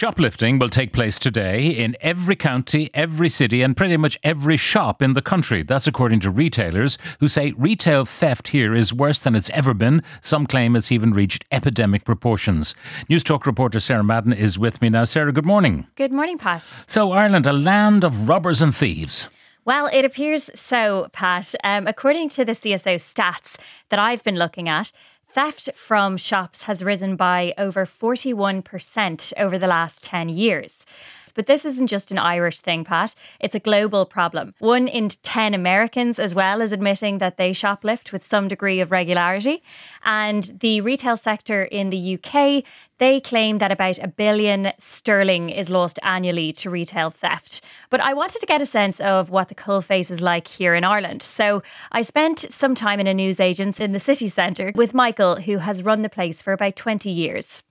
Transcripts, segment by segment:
shoplifting will take place today in every county, every city, and pretty much every shop in the country. That's according to retailers who say retail theft here is worse than it's ever been. Some claim it's even reached epidemic proportions. Newstalk reporter Sarah Madden is with me now. Sarah, good morning. Good morning, Pat. So, Ireland, a land of robbers and thieves. Well, it appears so, Pat. Um, according to the CSO stats that I've been looking at, Theft from shops has risen by over 41% over the last 10 years. But this isn't just an Irish thing, Pat. It's a global problem. One in 10 Americans, as well, is admitting that they shoplift with some degree of regularity. And the retail sector in the UK, they claim that about a billion sterling is lost annually to retail theft. But I wanted to get a sense of what the coalface is like here in Ireland. So I spent some time in a newsagent's in the city centre with Michael, who has run the place for about 20 years.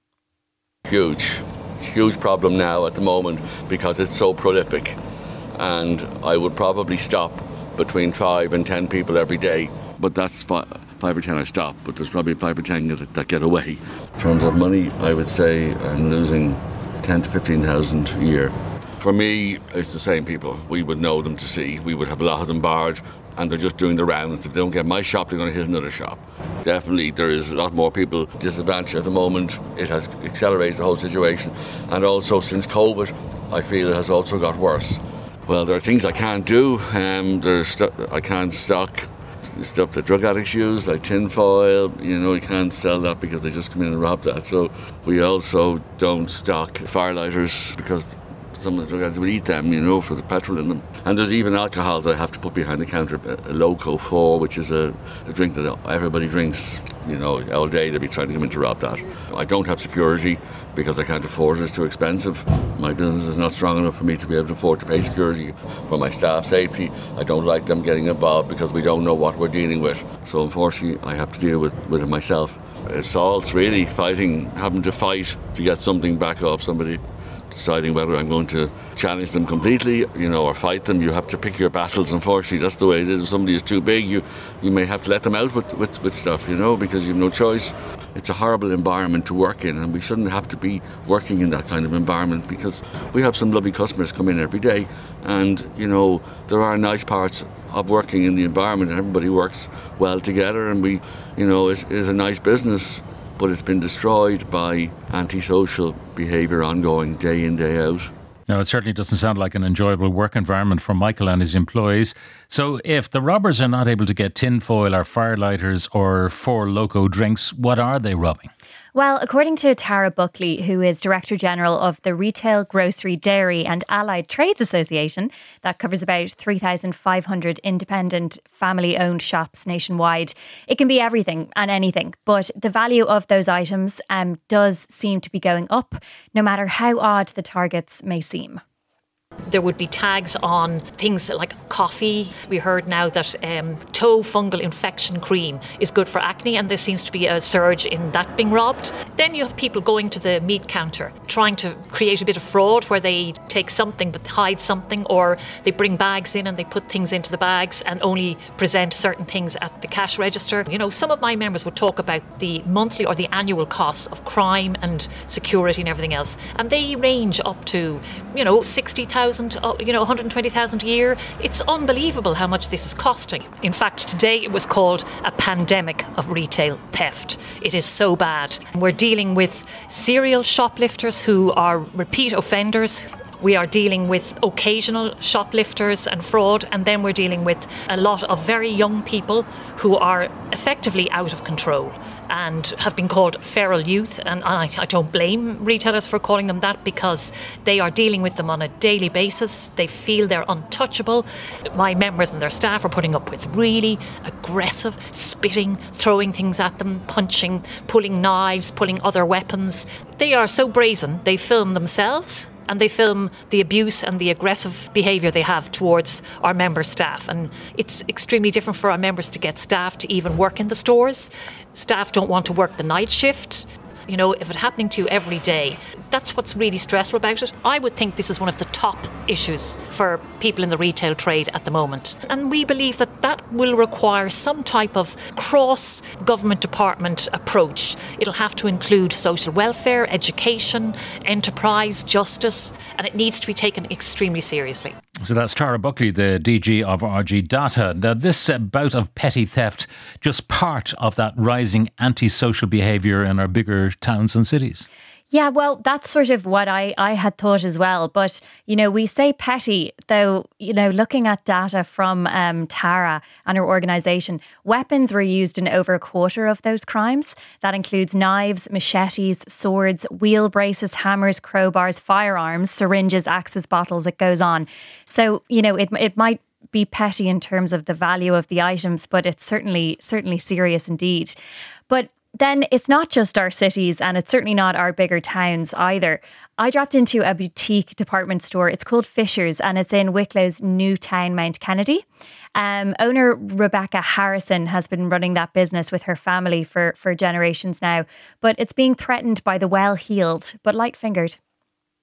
Huge huge problem now at the moment because it's so prolific. And I would probably stop between five and ten people every day. But that's five, five or ten I stop, but there's probably five or ten that, that get away. In terms of money, I would say I'm losing 10 to 15,000 a year. For me, it's the same people. We would know them to see. We would have a lot of them barred and they're just doing the rounds. If they don't get my shop, they're going to hit another shop. Definitely, there is a lot more people disadvantaged at the moment. It has accelerated the whole situation. And also, since COVID, I feel it has also got worse. Well, there are things I can't do. Um, there's I can't stock stuff that drug addicts use, like tinfoil. You know, you can't sell that because they just come in and rob that. So we also don't stock firelighters because some of the drug addicts will eat them, you know, for the petrol in them. And there's even alcohol that I have to put behind the counter, a Loko 4, which is a, a drink that everybody drinks, you know, all day. They'll be trying to come in to rob that. I don't have security because I can't afford it. It's too expensive. My business is not strong enough for me to be able to afford to pay security for my staff safety. I don't like them getting involved because we don't know what we're dealing with. So unfortunately, I have to deal with, with it myself. It's Assaults, really, fighting, having to fight to get something back off somebody deciding whether I'm going to challenge them completely, you know, or fight them. You have to pick your battles. Unfortunately, that's the way it is. If somebody is too big, you you may have to let them out with, with, with stuff, you know, because you have no choice. It's a horrible environment to work in, and we shouldn't have to be working in that kind of environment because we have some lovely customers come in every day, and you know there are nice parts of working in the environment, everybody works well together, and we, you know, it's a nice business but it's been destroyed by antisocial behaviour ongoing day in, day out. Now, it certainly doesn't sound like an enjoyable work environment for Michael and his employees. So, if the robbers are not able to get tinfoil or firelighters or Four Loko drinks, what are they robbing? Well, according to Tara Buckley, who is Director General of the Retail, Grocery, Dairy and Allied Trades Association, that covers about 3,500 independent family owned shops nationwide, it can be everything and anything. But the value of those items um, does seem to be going up, no matter how odd the targets may seem. There would be tags on things like coffee. We heard now that um, toe fungal infection cream is good for acne, and there seems to be a surge in that being robbed. Then you have people going to the meat counter trying to create a bit of fraud where they take something but hide something, or they bring bags in and they put things into the bags and only present certain things at the cash register. You know, some of my members would talk about the monthly or the annual costs of crime and security and everything else, and they range up to, you know, 60,000 uh, you know, 120,000 a year. It's unbelievable how much this is costing. In fact, today it was called a pandemic of retail theft. It is so bad. We're dealing with serial shoplifters who are repeat offenders we are dealing with occasional shoplifters and fraud, and then we're dealing with a lot of very young people who are effectively out of control and have been called feral youth. And I, I, don't blame retailers for calling them that because they are dealing with them on a daily basis. They feel they're untouchable. My members and their staff are putting up with really aggressive spitting, throwing things at them, punching, pulling knives, pulling other weapons. They are so brazen, they film themselves and they film the abuse and the aggressive behaviour they have towards our member staff. And it's extremely different for our members to get staff to even work in the stores. Staff don't want to work the night shift. You know, if it's happening to you every day, that's what's really stressful about it. I would think this is one of the top issues for people in the retail trade at the moment. And we believe that that will require some type of cross government department approach. It'll have to include social welfare, education, enterprise, justice, and it needs to be taken extremely seriously. So that's Tara Buckley, the DG of RGDATA. Now, this uh, bout of petty theft, just part of that rising antisocial behaviour in our bigger towns and cities. Yeah, well, that's sort of what I, I had thought as well. But, you know, we say petty, though, you know, looking at data from um, Tara and her organisation, weapons were used in over a quarter of those crimes. That includes knives, machetes, swords, wheel braces, hammers, crowbars, firearms, syringes, axes, bottles, it goes on. So, you know, it, it might be petty in terms of the value of the items, but it's certainly certainly serious indeed. But then it's not just our cities and it's certainly not our bigger towns either. I dropped into a boutique department store. It's called Fisher's and it's in Wicklow's Newtownmountkennedy. Um, owner Rebecca Harrison has been running that business with her family for, for generations now, but it's being threatened by the well heeled but light fingered.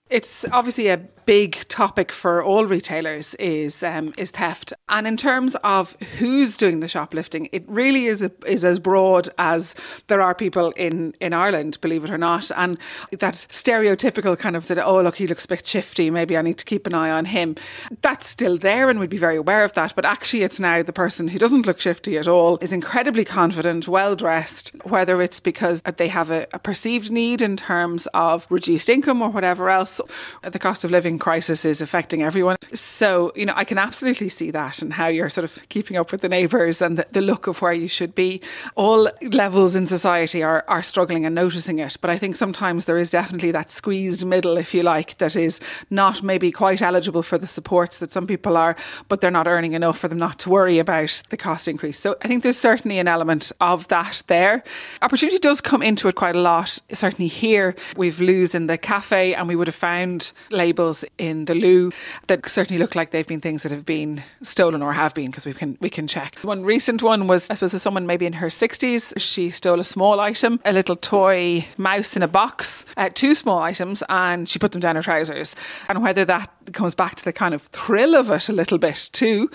It's obviously a big topic for all retailers is um, is theft. And in terms of who's doing the shoplifting, it really is a, is as broad as there are people in in Ireland, believe it or not. And that stereotypical kind of that oh look he looks a bit shifty, maybe I need to keep an eye on him. That's still there, and we'd be very aware of that. But actually, it's now the person who doesn't look shifty at all is incredibly confident, well dressed, whether it's because they have a, a perceived need in terms of reduced income or whatever else. Uh, the cost of living crisis is affecting everyone. So, you know, I can absolutely see that and how you're sort of keeping up with the neighbours and the, the, look of where you should be. All levels in society are, are struggling and noticing it. But I think sometimes there is definitely that squeezed middle, if you like, that is not maybe quite eligible for the supports that some people are, but they're not earning enough for them not to worry about the cost increase. So I think there's certainly an element of that there. Opportunity does come into it quite a lot. Certainly here, we've loos in the cafe and we would have found labels in the loo that certainly look like they've been things that have been stolen or have been because we can we can check. One recent one was I suppose was someone maybe in her 60s. She stole a small item, a little toy mouse in a box, uh, two small items, and she put them down her trousers. And whether that comes back to the kind of thrill of it a little bit too.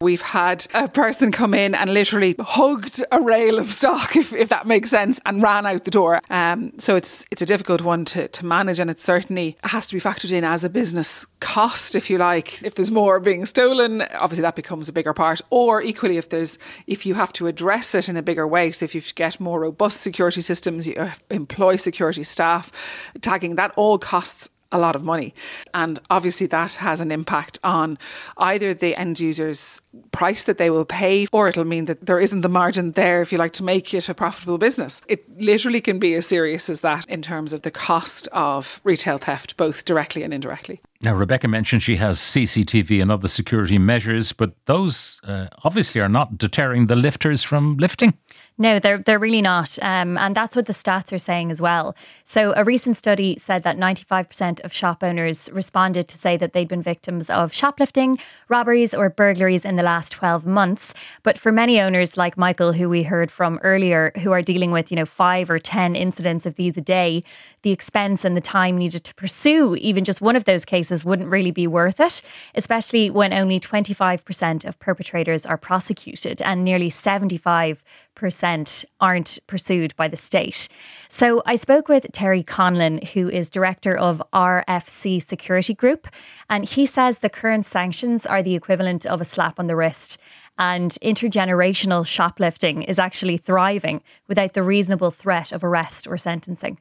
We've had a person come in and literally hugged a rail of stock, if, if that makes sense, and ran out the door. Um, so it's it's a difficult one to, to manage, and it certainly has to be factored in as a business cost, if you like. If there's more being stolen, obviously that becomes a bigger part. Or equally, if there's if you have to address it in a bigger way, so if you get more robust security systems, you employ security staff, tagging that all costs a lot of money. And obviously, that has an impact on either the end user's price that they will pay, or it'll mean that there isn't the margin there, if you like, to make it a profitable business. It literally can be as serious as that in terms of the cost of retail theft, both directly and indirectly. Now, Rebecca mentioned she has CCTV and other security measures, but those uh, obviously are not deterring the lifters from lifting. No, they're they're really not, um, and that's what the stats are saying as well. So, a recent study said that 95% of shop owners responded to say that they'd been victims of shoplifting, robberies, or burglaries in the last 12 months. But for many owners, like Michael, who we heard from earlier, who are dealing with you know five or 10 incidents of these a day, the expense and the time needed to pursue even just one of those cases wouldn't really be worth it, especially when only 25% of perpetrators are prosecuted and nearly 75 percent aren't pursued by the state. So I spoke with Terry Conlon, who is director of RFC Security Group, and he says the current sanctions are the equivalent of a slap on the wrist. And intergenerational shoplifting is actually thriving without the reasonable threat of arrest or sentencing.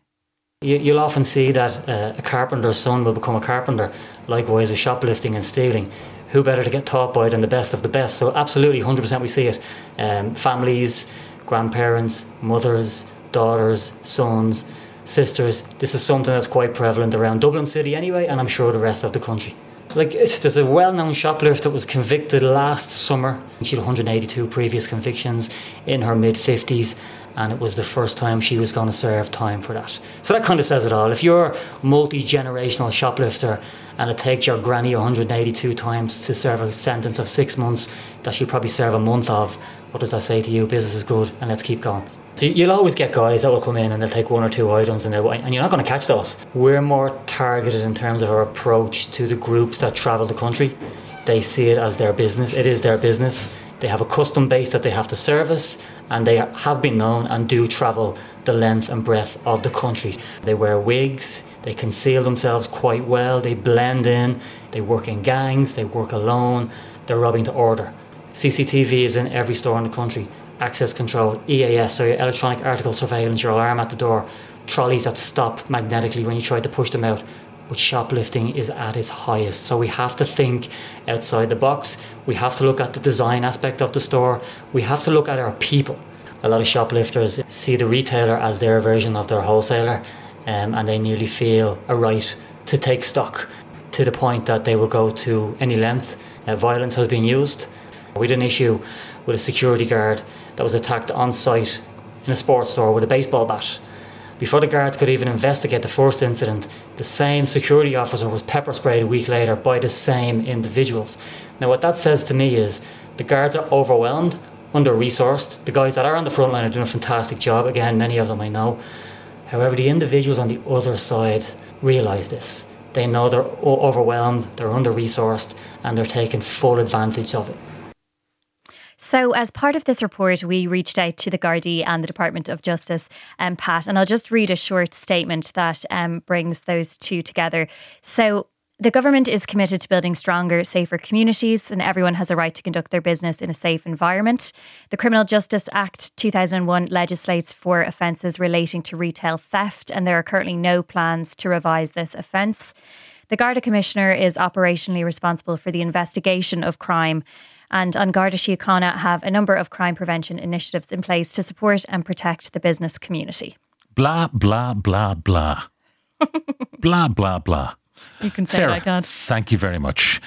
You'll often see that uh, a carpenter's son will become a carpenter, likewise with shoplifting and stealing who better to get taught by than the best of the best? So absolutely, 100% we see it. Um, families, grandparents, mothers, daughters, sons, sisters. This is something that's quite prevalent around Dublin City anyway, and I'm sure the rest of the country. Like, there's a well known shoplifter that was convicted last summer. She had 182 previous convictions in her mid 50s, and it was the first time she was going to serve time for that. So that kind of says it all. If you're a multi generational shoplifter and it takes your granny 182 times to serve a sentence of six months that she'll probably serve a month of, what does that say to you? Business is good, and let's keep going. So you'll always get guys that will come in and they'll take one or two items and, they'll and you're not going to catch those. We're more targeted in terms of our approach to the groups that travel the country. They see it as their business. It is their business. They have a custom base that they have to service and they have been known and do travel the length and breadth of the country. They wear wigs, they conceal themselves quite well, they blend in, they work in gangs, they work alone, they're robbing to order. CCTV is in every store in the country access control, EAS, so your electronic article surveillance, your alarm at the door, trolleys that stop magnetically when you try to push them out. But shoplifting is at its highest. So we have to think outside the box. We have to look at the design aspect of the store. We have to look at our people. A lot of shoplifters see the retailer as their version of their wholesaler um, and they nearly feel a right to take stock to the point that they will go to any length. Uh, violence has been used. We had an issue with a security guard that was attacked on site in a sports store with a baseball bat. Before the guards could even investigate the first incident, the same security officer was pepper sprayed a week later by the same individuals. Now, what that says to me is the guards are overwhelmed, under resourced. The guys that are on the front line are doing a fantastic job. Again, many of them I know. However, the individuals on the other side realise this. They know they're overwhelmed, they're under resourced, and they're taking full advantage of it. So, as part of this report, we reached out to the Gardaí and the Department of Justice, um, Pat, and I'll just read a short statement that um, brings those two together. So, the government is committed to building stronger, safer communities, and everyone has a right to conduct their business in a safe environment. The Criminal Justice Act 2001 legislates for offences relating to retail theft, and there are currently no plans to revise this offence. The Garda Commissioner is operationally responsible for the investigation of crime and An Garda Síochána have a number of crime prevention initiatives in place to support and protect the business community. Blah, blah, blah, blah. blah, blah, blah. You can say Sarah, it. Thank you very much.